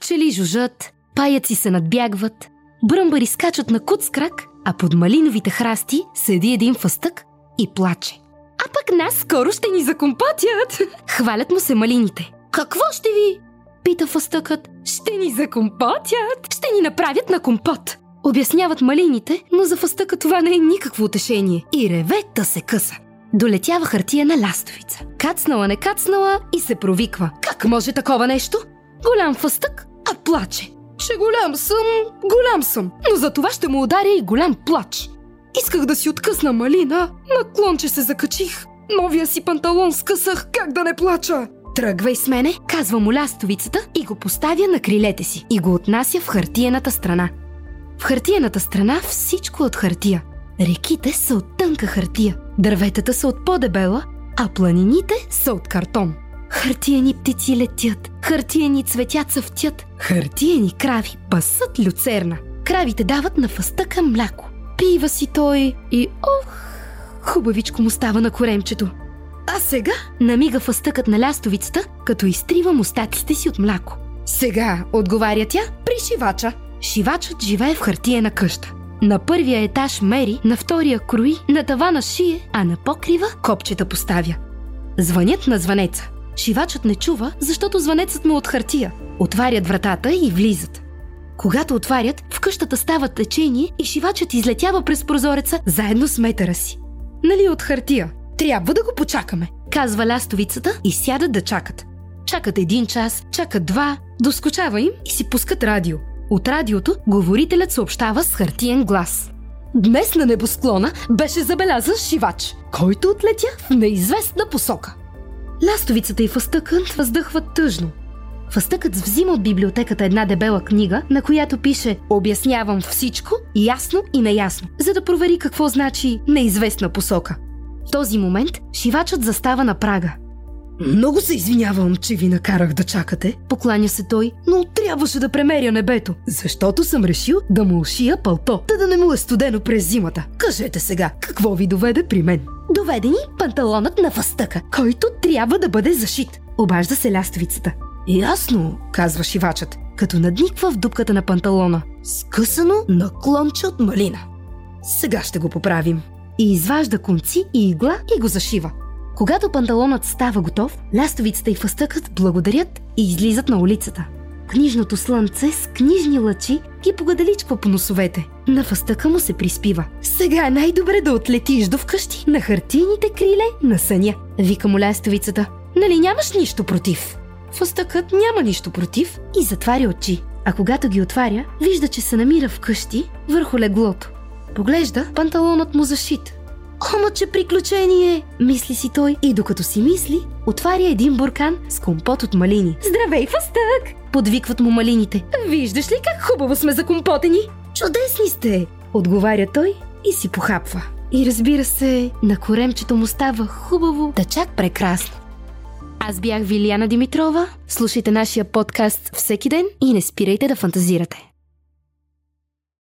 Пчели жужат, паяци се надбягват, бръмбари скачат на куц крак, а под малиновите храсти седи един фъстък и плаче. А пък нас скоро ще ни закомпатят! Хвалят му се малините. Какво ще ви? Пита фъстъкът. Ще ни закомпатят! Ще ни направят на компот! Обясняват малините, но за фъстъка това не е никакво утешение. И реве да се къса. Долетява хартия на ластовица. Кацнала не кацнала и се провиква. Как може такова нещо? Голям фъстък, плаче. Че голям съм, голям съм, но за това ще му ударя и голям плач. Исках да си откъсна малина, на клонче се закачих. Новия си панталон скъсах, как да не плача. Тръгвай с мене, казва му лястовицата и го поставя на крилете си и го отнася в хартиената страна. В хартиената страна всичко от хартия. Реките са от тънка хартия, дърветата са от по-дебела, а планините са от картон. Хартиени птици летят, хартиени цветя цъфтят, хартиени крави пасат люцерна. Кравите дават на фъстъка мляко. Пива си той и ох, хубавичко му става на коремчето. А сега намига фъстъкът на лястовицата, като изтрива мустаците си от мляко. Сега, отговаря тя, при шивача. Шивачът живее в хартиена къща. На първия етаж мери, на втория крои, на тавана шие, а на покрива копчета поставя. Звънят на звънеца. Шивачът не чува, защото звънецът му от хартия. Отварят вратата и влизат. Когато отварят, в къщата става течение и шивачът излетява през прозореца заедно с метъра си. Нали от хартия? Трябва да го почакаме, казва лястовицата и сядат да чакат. Чакат един час, чакат два, доскочава им и си пускат радио. От радиото говорителят съобщава с хартиен глас. Днес на небосклона беше забелязан шивач, който отлетя в неизвестна посока. Лястовицата и фъстъкът въздъхват тъжно. Фъстъкът взима от библиотеката една дебела книга, на която пише «Обяснявам всичко, ясно и неясно», за да провери какво значи неизвестна посока. В този момент шивачът застава на прага. Много се извинявам, че ви накарах да чакате, покланя се той, но трябваше да премеря небето, защото съм решил да му ушия пълто, да да не му е студено през зимата. Кажете сега, какво ви доведе при мен? Доведе ни панталонът на въстъка, който трябва да бъде зашит. Обажда се лястовицата. Ясно, казва шивачът, като надниква в дупката на панталона. Скъсано на клонче от малина. Сега ще го поправим. И изважда конци и игла и го зашива. Когато панталонът става готов, лястовицата и фъстъкът благодарят и излизат на улицата. Книжното слънце с книжни лъчи ги погадаличква по носовете. На фъстъка му се приспива. Сега е най-добре да отлетиш до вкъщи на хартийните криле на съня. Вика му лястовицата. Нали нямаш нищо против? Фъстъкът няма нищо против и затваря очи. А когато ги отваря, вижда, че се намира вкъщи върху леглото. Поглежда панталонът му зашит. Ама, че приключение! Мисли си той и докато си мисли, отваря един буркан с компот от малини. Здравей, фъстък! Подвикват му малините. Виждаш ли как хубаво сме закомпотени? Чудесни сте! Отговаря той и си похапва. И разбира се, на коремчето му става хубаво, да чак прекрасно. Аз бях Вилияна Димитрова. Слушайте нашия подкаст всеки ден и не спирайте да фантазирате.